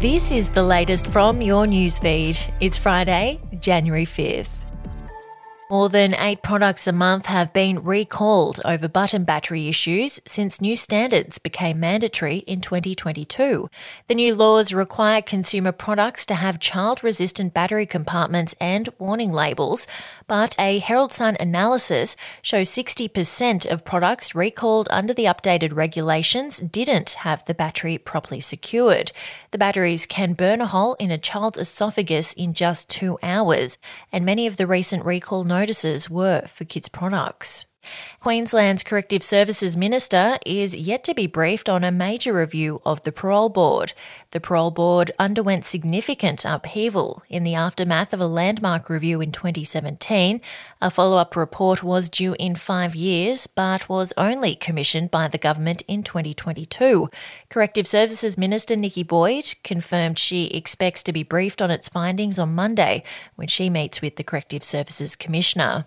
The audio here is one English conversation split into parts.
This is the latest from your newsfeed. It's Friday, January 5th. More than eight products a month have been recalled over button battery issues since new standards became mandatory in 2022. The new laws require consumer products to have child resistant battery compartments and warning labels, but a Herald Sun analysis shows 60% of products recalled under the updated regulations didn't have the battery properly secured. The batteries can burn a hole in a child's esophagus in just two hours, and many of the recent recall notices were for kids' products. Queensland's Corrective Services Minister is yet to be briefed on a major review of the Parole Board. The Parole Board underwent significant upheaval in the aftermath of a landmark review in 2017. A follow up report was due in five years, but was only commissioned by the government in 2022. Corrective Services Minister Nikki Boyd confirmed she expects to be briefed on its findings on Monday when she meets with the Corrective Services Commissioner.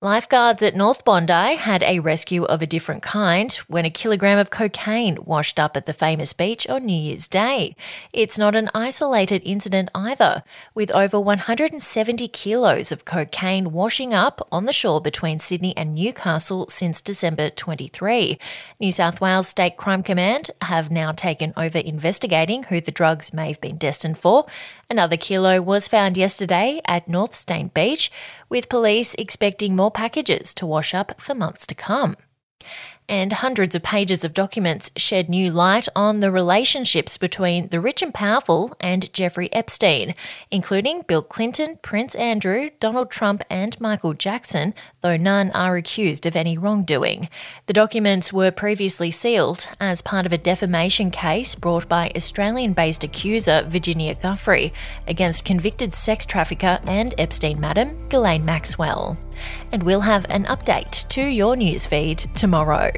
Lifeguards at North Bondi had a rescue of a different kind when a kilogram of cocaine washed up at the famous beach on New Year's Day. It's not an isolated incident either, with over 170 kilos of cocaine washing up on the shore between Sydney and Newcastle since December 23. New South Wales State Crime Command have now taken over investigating who the drugs may have been destined for. Another kilo was found yesterday at North Steyne Beach, with police expecting more packages to wash up for months to come. And hundreds of pages of documents shed new light on the relationships between the rich and powerful and Jeffrey Epstein, including Bill Clinton, Prince Andrew, Donald Trump, and Michael Jackson, though none are accused of any wrongdoing. The documents were previously sealed as part of a defamation case brought by Australian based accuser Virginia Giuffre against convicted sex trafficker and Epstein madam Ghislaine Maxwell. And we'll have an update to your newsfeed tomorrow.